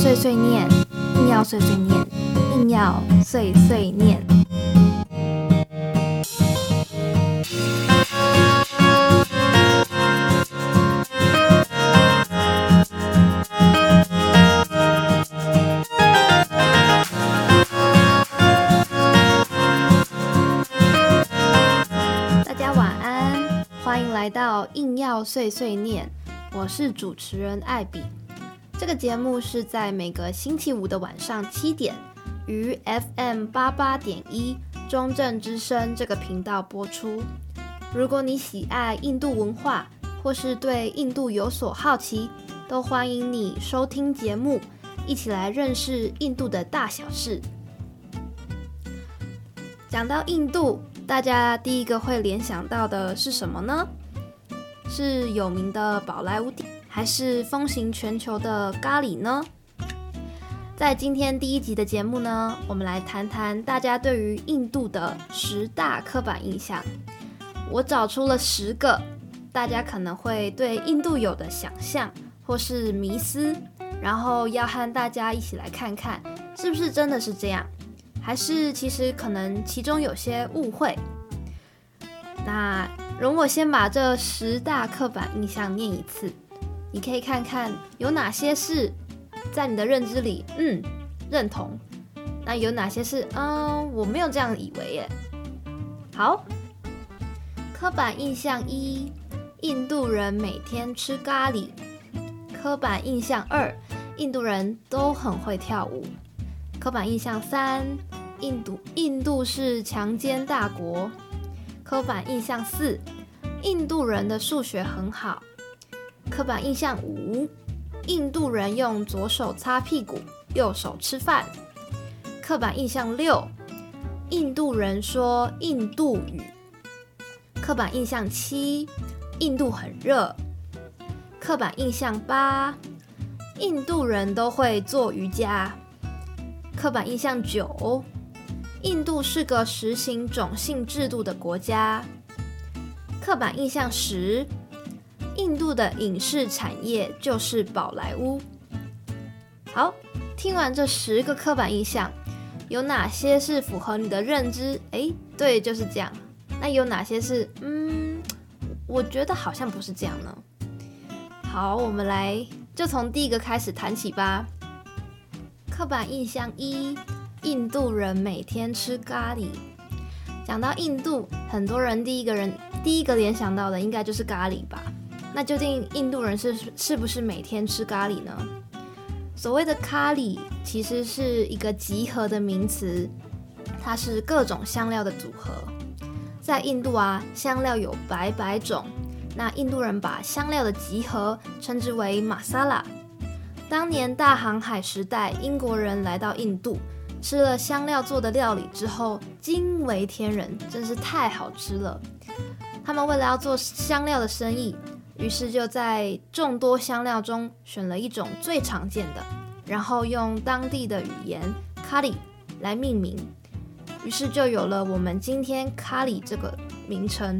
碎碎念，硬要碎碎念，硬要碎碎念。大家晚安，欢迎来到硬要碎碎念，我是主持人艾比。这个节目是在每个星期五的晚上七点，于 FM 八八点一中正之声这个频道播出。如果你喜爱印度文化，或是对印度有所好奇，都欢迎你收听节目，一起来认识印度的大小事。讲到印度，大家第一个会联想到的是什么呢？是有名的宝莱坞还是风行全球的咖喱呢？在今天第一集的节目呢，我们来谈谈大家对于印度的十大刻板印象。我找出了十个大家可能会对印度有的想象或是迷思，然后要和大家一起来看看，是不是真的是这样，还是其实可能其中有些误会。那容我先把这十大刻板印象念一次。你可以看看有哪些是在你的认知里，嗯，认同。那有哪些是，嗯，我没有这样以为耶。好，刻板印象一：印度人每天吃咖喱。刻板印象二：印度人都很会跳舞。刻板印象三：印度印度是强奸大国。刻板印象四：印度人的数学很好。刻板印象五：印度人用左手擦屁股，右手吃饭。刻板印象六：印度人说印度语。刻板印象七：印度很热。刻板印象八：印度人都会做瑜伽。刻板印象九：印度是个实行种姓制度的国家。刻板印象十。印度的影视产业就是宝莱坞。好，听完这十个刻板印象，有哪些是符合你的认知？诶，对，就是这样。那有哪些是，嗯，我觉得好像不是这样呢？好，我们来就从第一个开始谈起吧。刻板印象一：印度人每天吃咖喱。讲到印度，很多人第一个人第一个联想到的应该就是咖喱吧。那究竟印度人是是不是每天吃咖喱呢？所谓的咖喱其实是一个集合的名词，它是各种香料的组合。在印度啊，香料有百百种，那印度人把香料的集合称之为玛莎拉。当年大航海时代，英国人来到印度，吃了香料做的料理之后，惊为天人，真是太好吃了。他们为了要做香料的生意。于是就在众多香料中选了一种最常见的，然后用当地的语言“咖喱”来命名，于是就有了我们今天“咖喱”这个名称。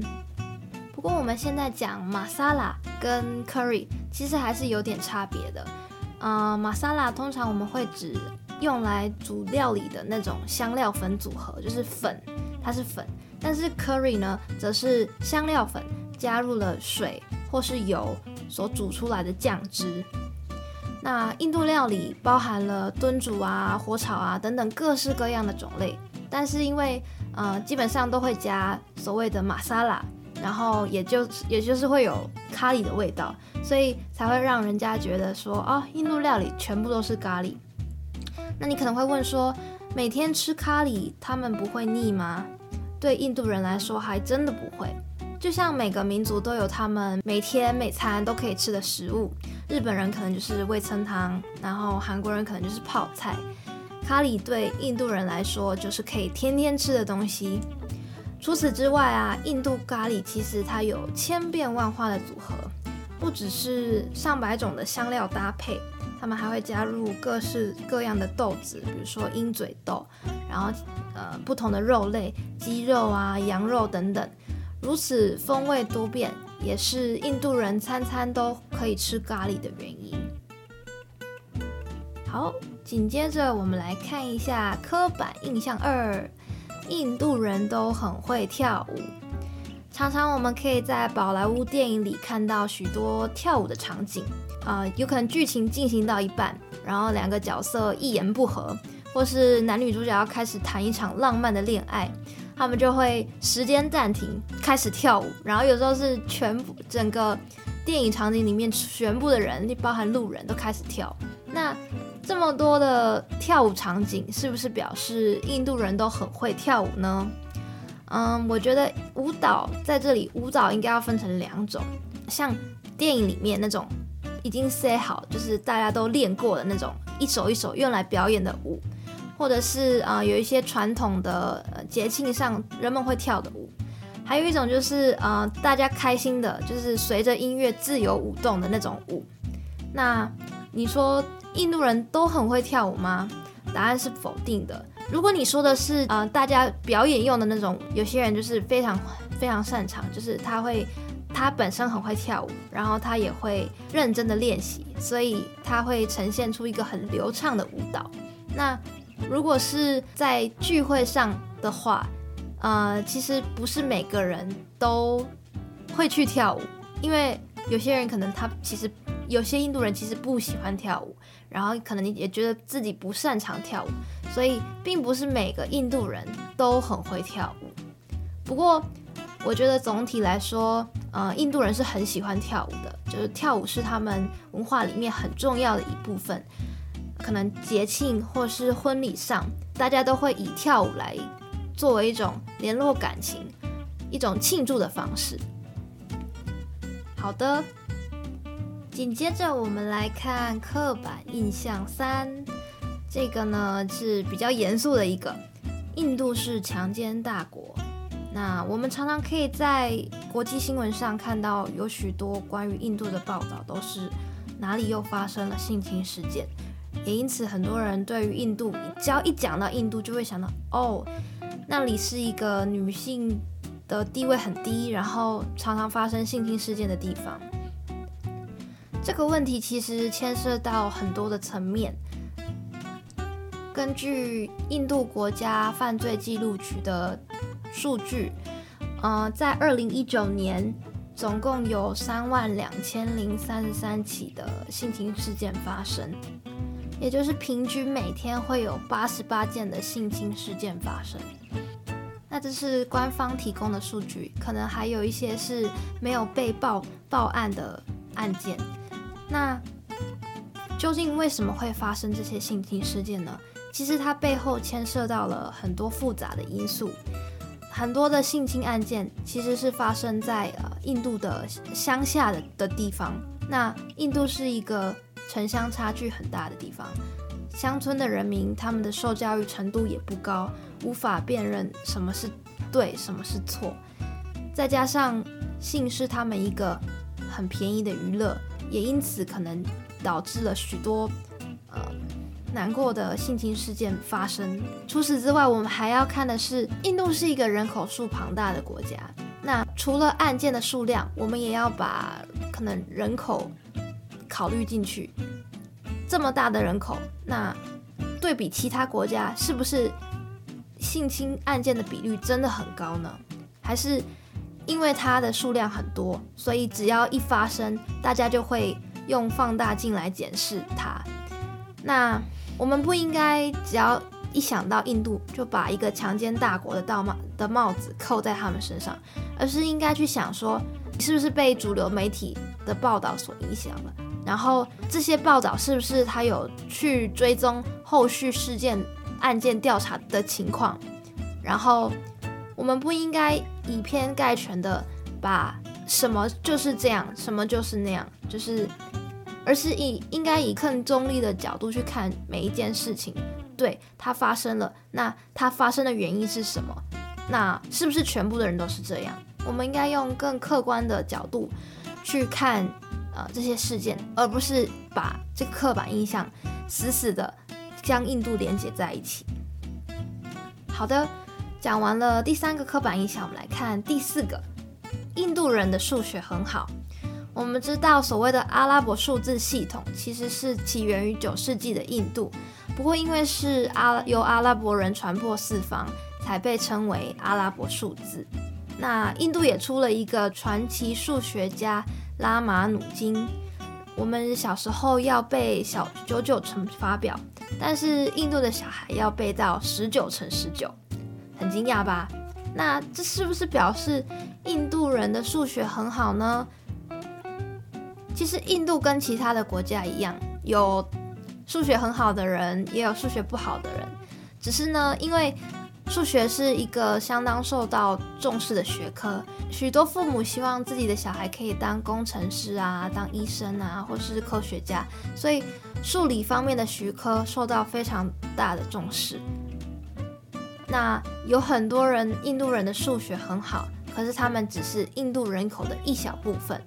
不过我们现在讲玛莎拉跟 curry 其实还是有点差别的。呃，玛莎拉通常我们会指用来煮料理的那种香料粉组合，就是粉，它是粉。但是 curry 呢，则是香料粉加入了水。或是油所煮出来的酱汁。那印度料理包含了炖煮啊、火炒啊等等各式各样的种类，但是因为呃基本上都会加所谓的玛莎拉，然后也就也就是会有咖喱的味道，所以才会让人家觉得说哦，印度料理全部都是咖喱。那你可能会问说，每天吃咖喱他们不会腻吗？对印度人来说还真的不会。就像每个民族都有他们每天每餐都可以吃的食物，日本人可能就是味噌汤，然后韩国人可能就是泡菜，咖喱对印度人来说就是可以天天吃的东西。除此之外啊，印度咖喱其实它有千变万化的组合，不只是上百种的香料搭配，他们还会加入各式各样的豆子，比如说鹰嘴豆，然后呃不同的肉类，鸡肉啊、羊肉等等。如此风味多变，也是印度人餐餐都可以吃咖喱的原因。好，紧接着我们来看一下刻板印象二：印度人都很会跳舞。常常我们可以在宝莱坞电影里看到许多跳舞的场景，啊、有可能剧情进行到一半，然后两个角色一言不合，或是男女主角要开始谈一场浪漫的恋爱，他们就会时间暂停，开始跳舞，然后有时候是全部整个电影场景里面全部的人，包含路人都开始跳。那这么多的跳舞场景，是不是表示印度人都很会跳舞呢？嗯，我觉得舞蹈在这里，舞蹈应该要分成两种，像电影里面那种已经 say 好，就是大家都练过的那种一首一首用来表演的舞，或者是啊、有一些传统的节庆上人们会跳的舞，还有一种就是啊、呃、大家开心的，就是随着音乐自由舞动的那种舞。那你说印度人都很会跳舞吗？答案是否定的。如果你说的是呃大家表演用的那种，有些人就是非常非常擅长，就是他会他本身很会跳舞，然后他也会认真的练习，所以他会呈现出一个很流畅的舞蹈。那如果是在聚会上的话，呃，其实不是每个人都会去跳舞，因为有些人可能他其实有些印度人其实不喜欢跳舞，然后可能你也觉得自己不擅长跳舞。所以，并不是每个印度人都很会跳舞。不过，我觉得总体来说，呃，印度人是很喜欢跳舞的，就是跳舞是他们文化里面很重要的一部分。可能节庆或是婚礼上，大家都会以跳舞来作为一种联络感情、一种庆祝的方式。好的，紧接着我们来看刻板印象三。这个呢是比较严肃的一个，印度是强奸大国。那我们常常可以在国际新闻上看到有许多关于印度的报道，都是哪里又发生了性侵事件。也因此，很多人对于印度，只要一讲到印度，就会想到哦，那里是一个女性的地位很低，然后常常发生性侵事件的地方。这个问题其实牵涉到很多的层面。根据印度国家犯罪记录局的数据，呃，在二零一九年，总共有三万两千零三十三起的性侵事件发生，也就是平均每天会有八十八件的性侵事件发生。那这是官方提供的数据，可能还有一些是没有被报报案的案件。那究竟为什么会发生这些性侵事件呢？其实它背后牵涉到了很多复杂的因素，很多的性侵案件其实是发生在呃印度的乡下的的地方。那印度是一个城乡差距很大的地方，乡村的人民他们的受教育程度也不高，无法辨认什么是对，什么是错。再加上性是他们一个很便宜的娱乐，也因此可能导致了许多呃。难过的性侵事件发生。除此之外，我们还要看的是，印度是一个人口数庞大的国家。那除了案件的数量，我们也要把可能人口考虑进去。这么大的人口，那对比其他国家，是不是性侵案件的比率真的很高呢？还是因为它的数量很多，所以只要一发生，大家就会用放大镜来检视它？那我们不应该只要一想到印度就把一个强奸大国的道帽的帽子扣在他们身上，而是应该去想说，是不是被主流媒体的报道所影响了？然后这些报道是不是他有去追踪后续事件案件调查的情况？然后我们不应该以偏概全的把什么就是这样，什么就是那样，就是。而是以应该以更中立的角度去看每一件事情，对，它发生了，那它发生的原因是什么？那是不是全部的人都是这样？我们应该用更客观的角度去看呃这些事件，而不是把这个刻板印象死死的将印度连接在一起。好的，讲完了第三个刻板印象，我们来看第四个，印度人的数学很好。我们知道，所谓的阿拉伯数字系统其实是起源于九世纪的印度，不过因为是阿由阿拉伯人传播四方，才被称为阿拉伯数字。那印度也出了一个传奇数学家拉马努金。我们小时候要背小九九乘法表，但是印度的小孩要背到十九乘十九，很惊讶吧？那这是不是表示印度人的数学很好呢？其实印度跟其他的国家一样，有数学很好的人，也有数学不好的人，只是呢，因为数学是一个相当受到重视的学科，许多父母希望自己的小孩可以当工程师啊、当医生啊，或是科学家，所以数理方面的学科受到非常大的重视。那有很多人，印度人的数学很好，可是他们只是印度人口的一小部分。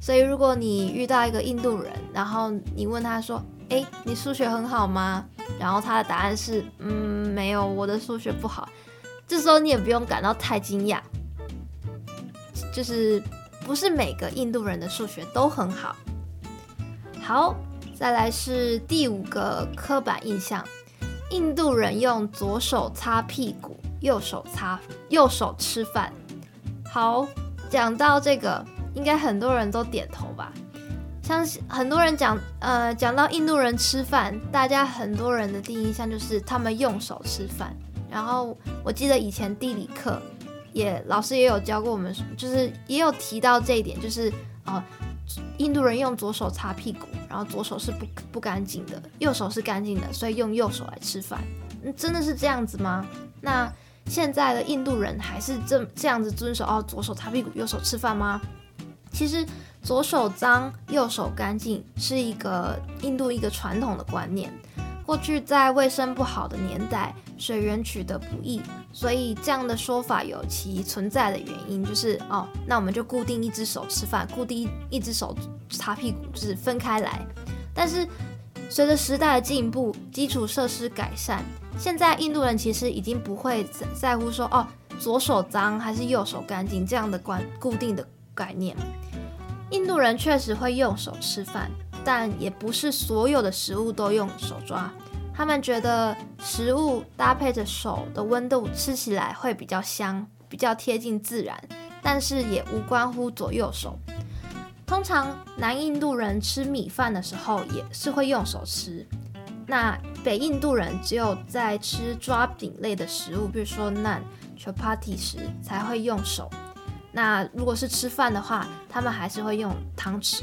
所以如果你遇到一个印度人，然后你问他说：“诶，你数学很好吗？”然后他的答案是，嗯，没有，我的数学不好。这时候你也不用感到太惊讶，就是不是每个印度人的数学都很好。好，再来是第五个刻板印象：印度人用左手擦屁股，右手擦，右手吃饭。好，讲到这个，应该很多人都点头吧。像很多人讲，呃，讲到印度人吃饭，大家很多人的第一印象就是他们用手吃饭。然后我记得以前地理课也老师也有教过我们，就是也有提到这一点，就是哦、呃，印度人用左手擦屁股，然后左手是不不干净的，右手是干净的，所以用右手来吃饭。嗯，真的是这样子吗？那现在的印度人还是这这样子遵守哦，左手擦屁股，右手吃饭吗？其实。左手脏，右手干净，是一个印度一个传统的观念。过去在卫生不好的年代，水源取得不易，所以这样的说法有其存在的原因，就是哦，那我们就固定一只手吃饭，固定一只手擦屁股，就是分开来。但是随着时代的进步，基础设施改善，现在印度人其实已经不会在在乎说哦，左手脏还是右手干净这样的观固定的概念。印度人确实会用手吃饭，但也不是所有的食物都用手抓。他们觉得食物搭配着手的温度吃起来会比较香，比较贴近自然，但是也无关乎左右手。通常南印度人吃米饭的时候也是会用手吃，那北印度人只有在吃抓饼类的食物，比如说 naan、chapati 时才会用手。那如果是吃饭的话，他们还是会用汤匙。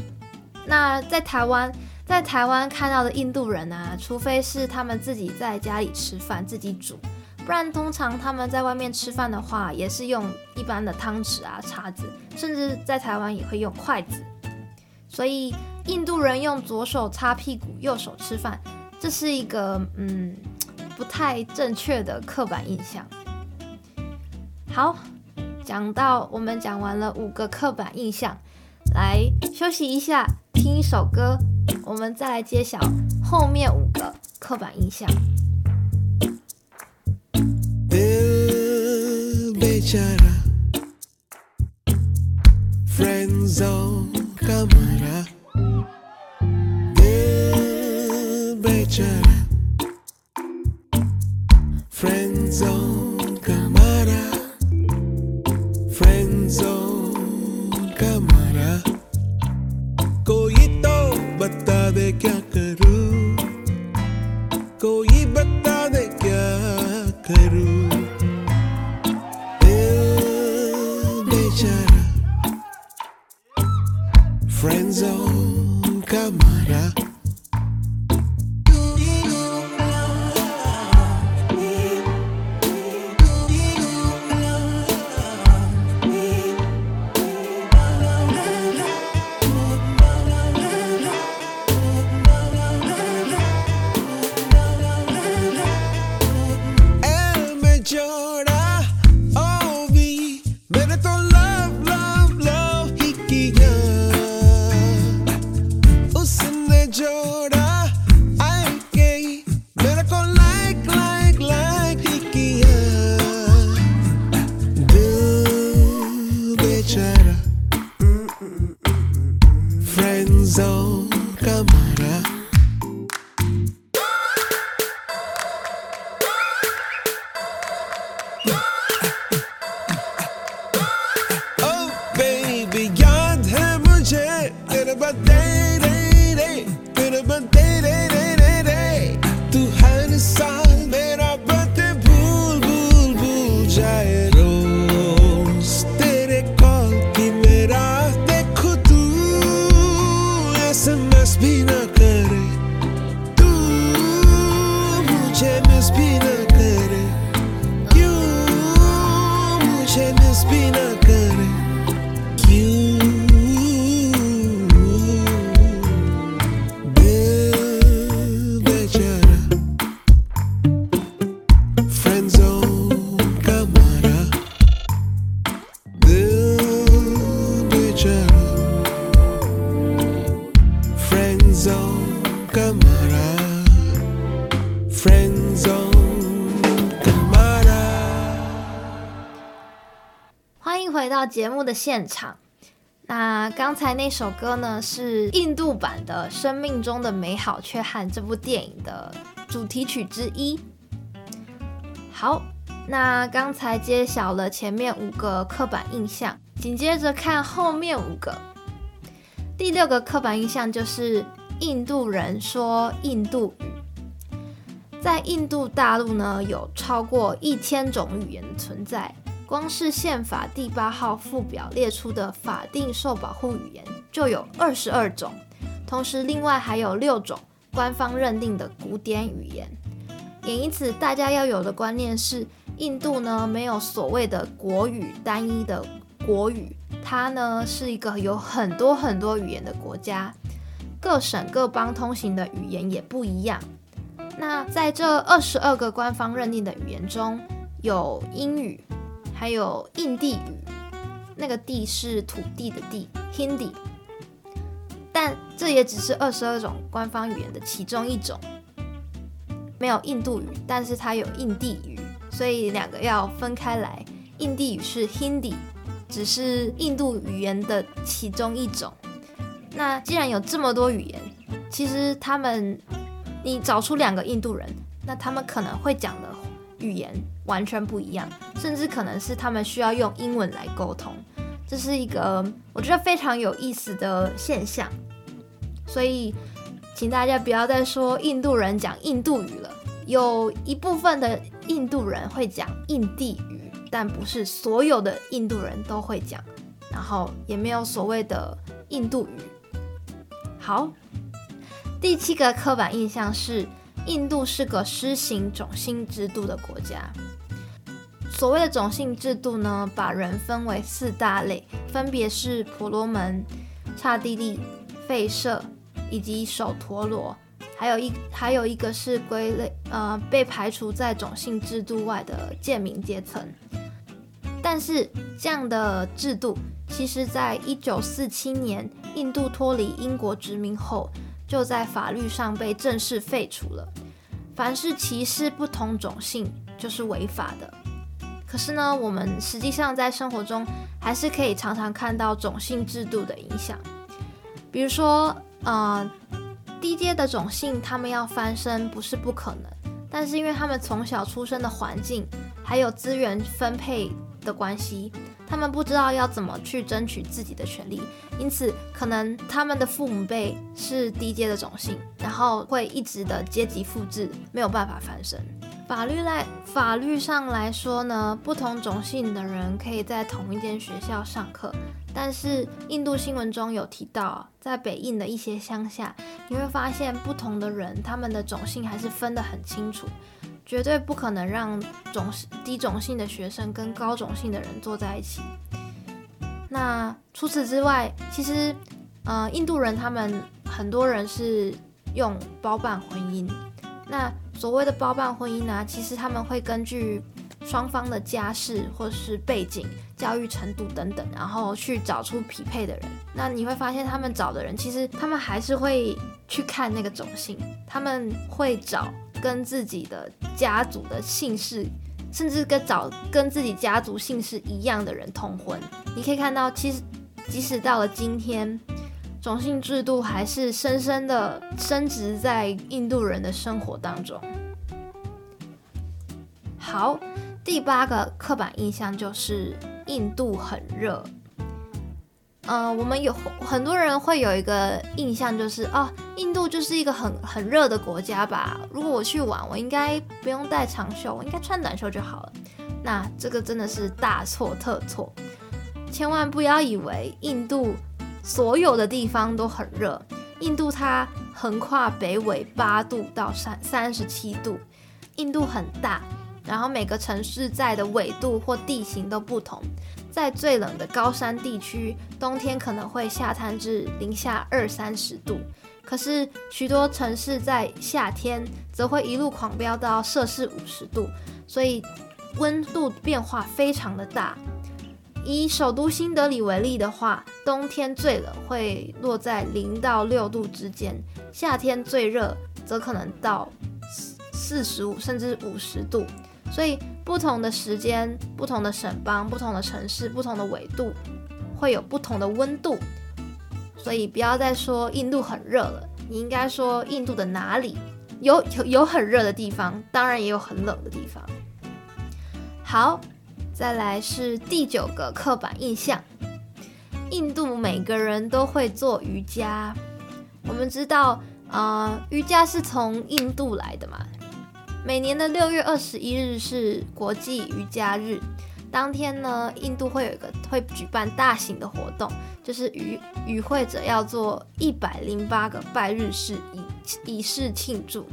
那在台湾，在台湾看到的印度人啊，除非是他们自己在家里吃饭，自己煮，不然通常他们在外面吃饭的话，也是用一般的汤匙啊、叉子，甚至在台湾也会用筷子。所以印度人用左手擦屁股，右手吃饭，这是一个嗯不太正确的刻板印象。好。讲到我们讲完了五个刻板印象，来休息一下，听一首歌，我们再来揭晓后面五个刻板印象。Friends on camera, bachelor. 的现场。那刚才那首歌呢，是印度版的《生命中的美好缺憾》这部电影的主题曲之一。好，那刚才揭晓了前面五个刻板印象，紧接着看后面五个。第六个刻板印象就是印度人说印度语。在印度大陆呢，有超过一千种语言存在。光是宪法第八号附表列出的法定受保护语言就有二十二种，同时另外还有六种官方认定的古典语言。也因此，大家要有的观念是，印度呢没有所谓的国语，单一的国语，它呢是一个有很多很多语言的国家，各省各邦通行的语言也不一样。那在这二十二个官方认定的语言中，有英语。还有印地语，那个“地”是土地的“地 ”，Hindi。但这也只是二十二种官方语言的其中一种，没有印度语，但是它有印地语，所以两个要分开来。印地语是 Hindi，只是印度语言的其中一种。那既然有这么多语言，其实他们，你找出两个印度人，那他们可能会讲的语言完全不一样，甚至可能是他们需要用英文来沟通，这是一个我觉得非常有意思的现象。所以，请大家不要再说印度人讲印度语了。有一部分的印度人会讲印地语，但不是所有的印度人都会讲，然后也没有所谓的印度语。好，第七个刻板印象是。印度是个施行种姓制度的国家。所谓的种姓制度呢，把人分为四大类，分别是婆罗门、刹帝利、吠舍以及首陀罗，还有一还有一个是归类呃被排除在种姓制度外的贱民阶层。但是这样的制度，其实在一九四七年印度脱离英国殖民后。就在法律上被正式废除了。凡是歧视不同种姓，就是违法的。可是呢，我们实际上在生活中还是可以常常看到种姓制度的影响。比如说，呃，低阶的种姓，他们要翻身不是不可能，但是因为他们从小出生的环境，还有资源分配的关系。他们不知道要怎么去争取自己的权利，因此可能他们的父母辈是低阶的种姓，然后会一直的阶级复制，没有办法翻身。法律来法律上来说呢，不同种姓的人可以在同一间学校上课，但是印度新闻中有提到，在北印的一些乡下，你会发现不同的人他们的种姓还是分得很清楚。绝对不可能让种低种姓的学生跟高种姓的人坐在一起。那除此之外，其实，呃，印度人他们很多人是用包办婚姻。那所谓的包办婚姻呢，其实他们会根据双方的家世或是背景、教育程度等等，然后去找出匹配的人。那你会发现，他们找的人其实他们还是会去看那个种姓，他们会找。跟自己的家族的姓氏，甚至跟找跟自己家族姓氏一样的人通婚，你可以看到，其实即使到了今天，种姓制度还是深深的深植在印度人的生活当中。好，第八个刻板印象就是印度很热。嗯、呃，我们有很多人会有一个印象，就是哦，印度就是一个很很热的国家吧？如果我去玩，我应该不用带长袖，我应该穿短袖就好了。那这个真的是大错特错，千万不要以为印度所有的地方都很热。印度它横跨北纬八度到三三十七度，印度很大，然后每个城市在的纬度或地形都不同。在最冷的高山地区，冬天可能会下探至零下二三十度。可是许多城市在夏天则会一路狂飙到摄氏五十度，所以温度变化非常的大。以首都新德里为例的话，冬天最冷会落在零到六度之间，夏天最热则可能到四十五甚至五十度。所以不同的时间、不同的省邦、不同的城市、不同的纬度，会有不同的温度。所以不要再说印度很热了，你应该说印度的哪里有有有很热的地方，当然也有很冷的地方。好。再来是第九个刻板印象，印度每个人都会做瑜伽。我们知道，呃，瑜伽是从印度来的嘛。每年的六月二十一日是国际瑜伽日，当天呢，印度会有一个会举办大型的活动，就是与与会者要做一百零八个拜日式以以示庆祝。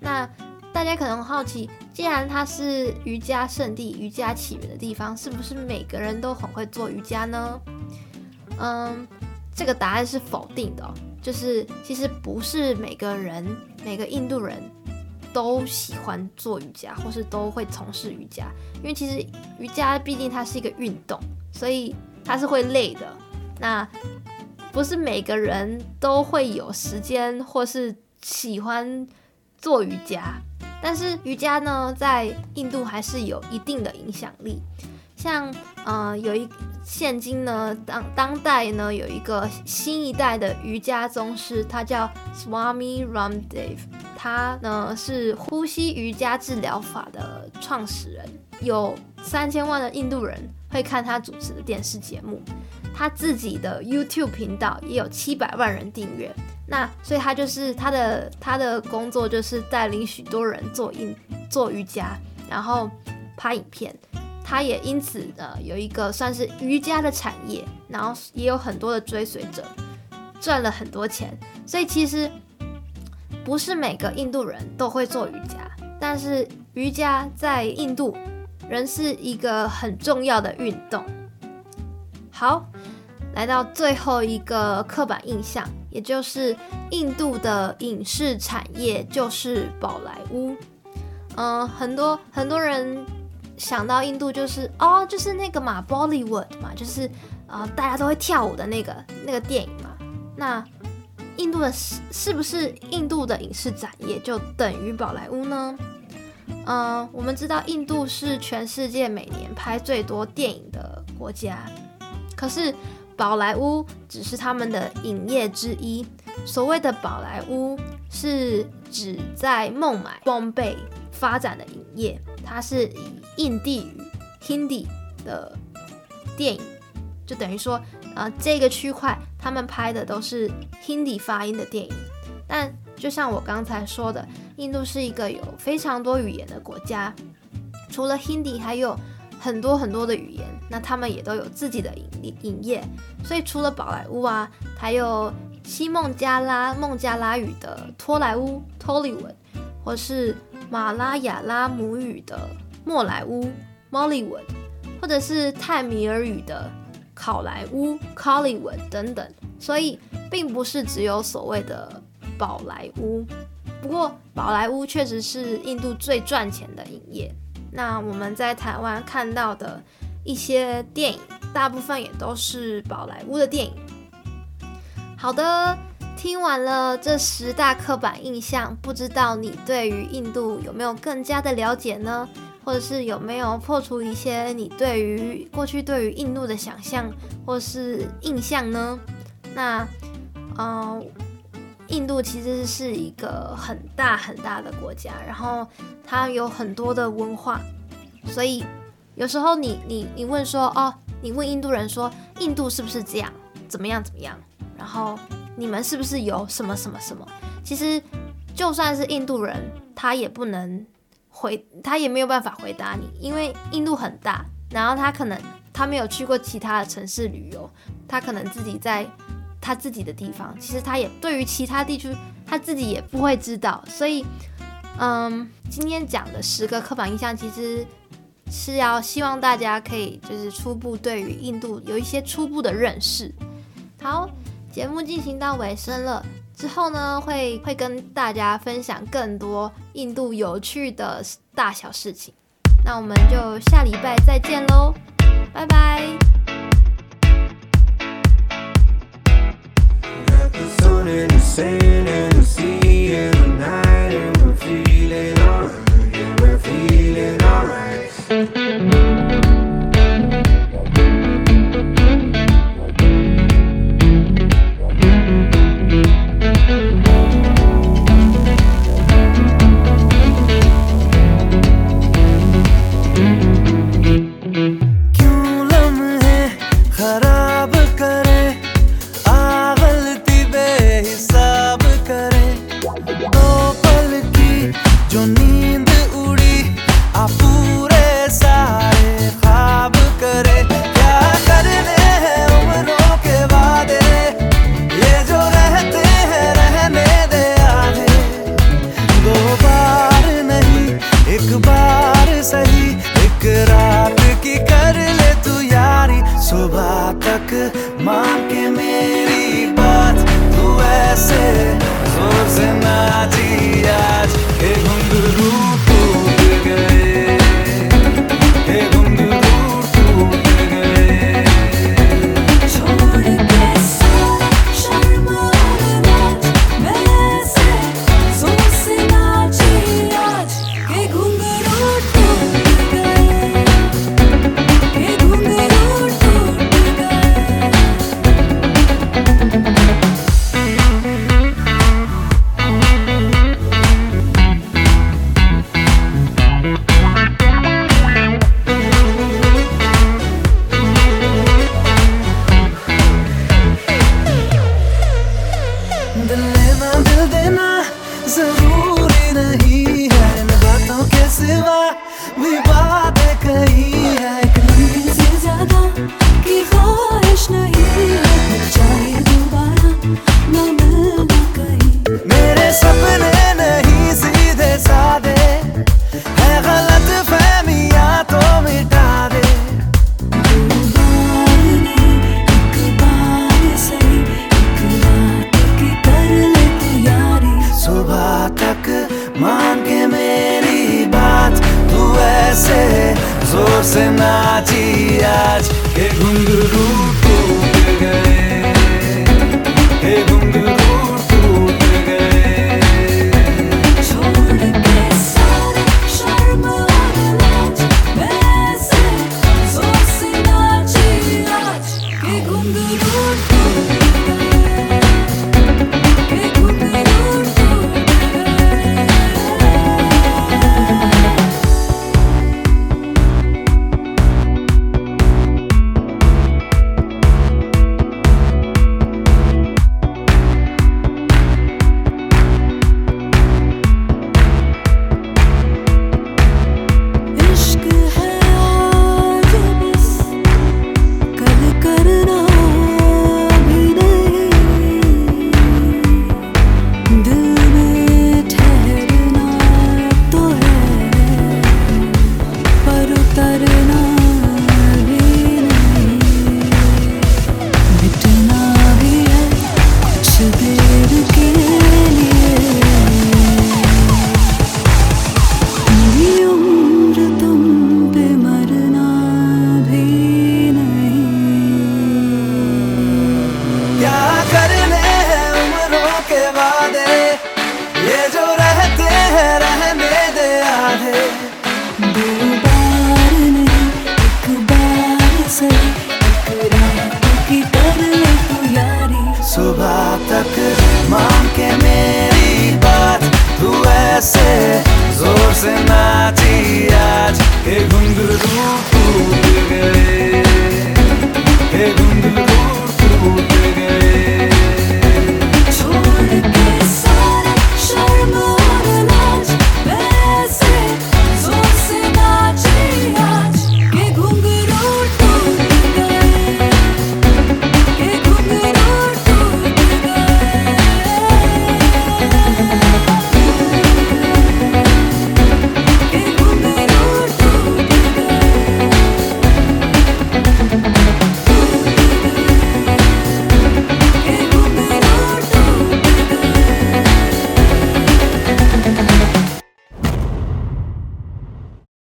那大家可能好奇，既然它是瑜伽圣地、瑜伽起源的地方，是不是每个人都很会做瑜伽呢？嗯，这个答案是否定的，就是其实不是每个人、每个印度人都喜欢做瑜伽，或是都会从事瑜伽，因为其实瑜伽毕竟它是一个运动，所以它是会累的。那不是每个人都会有时间或是喜欢做瑜伽。但是瑜伽呢，在印度还是有一定的影响力。像，呃，有一现今呢，当当代呢，有一个新一代的瑜伽宗师，他叫 Swami Ramdev，他呢是呼吸瑜伽治疗法的创始人，有三千万的印度人会看他主持的电视节目，他自己的 YouTube 频道也有七百万人订阅。那所以他就是他的他的工作就是带领许多人做印做瑜伽，然后拍影片。他也因此呃有一个算是瑜伽的产业，然后也有很多的追随者，赚了很多钱。所以其实不是每个印度人都会做瑜伽，但是瑜伽在印度仍是一个很重要的运动。好。来到最后一个刻板印象，也就是印度的影视产业就是宝莱坞。嗯、很多很多人想到印度就是哦，就是那个嘛，Bollywood 嘛，就是、呃，大家都会跳舞的那个那个电影嘛。那印度的是是不是印度的影视产业就等于宝莱坞呢？嗯、我们知道印度是全世界每年拍最多电影的国家，可是。宝莱坞只是他们的影业之一。所谓的宝莱坞是指在孟买 Bombay 发展的影业，它是以印地语 Hindi 的电影，就等于说，呃，这个区块他们拍的都是 Hindi 发音的电影。但就像我刚才说的，印度是一个有非常多语言的国家，除了 Hindi 还有。很多很多的语言，那他们也都有自己的影影业，所以除了宝莱坞啊，还有西孟加拉孟加拉语的托莱坞 （Tollywood） 或是马拉雅拉母语的莫莱坞 （Mollywood） 或者是泰米尔语的考莱坞 （Collywood） 等等，所以并不是只有所谓的宝莱坞。不过宝莱坞确实是印度最赚钱的影业。那我们在台湾看到的一些电影，大部分也都是宝莱坞的电影。好的，听完了这十大刻板印象，不知道你对于印度有没有更加的了解呢？或者是有没有破除一些你对于过去对于印度的想象或是印象呢？那，嗯、印度其实是一个很大很大的国家，然后它有很多的文化，所以有时候你你你问说哦，你问印度人说印度是不是这样，怎么样怎么样，然后你们是不是有什么什么什么？其实就算是印度人，他也不能回，他也没有办法回答你，因为印度很大，然后他可能他没有去过其他的城市旅游，他可能自己在。他自己的地方，其实他也对于其他地区，他自己也不会知道。所以，嗯，今天讲的十个刻板印象，其实是要希望大家可以就是初步对于印度有一些初步的认识。好，节目进行到尾声了，之后呢，会会跟大家分享更多印度有趣的大小事情。那我们就下礼拜再见喽。拜拜。in the sand and the sea.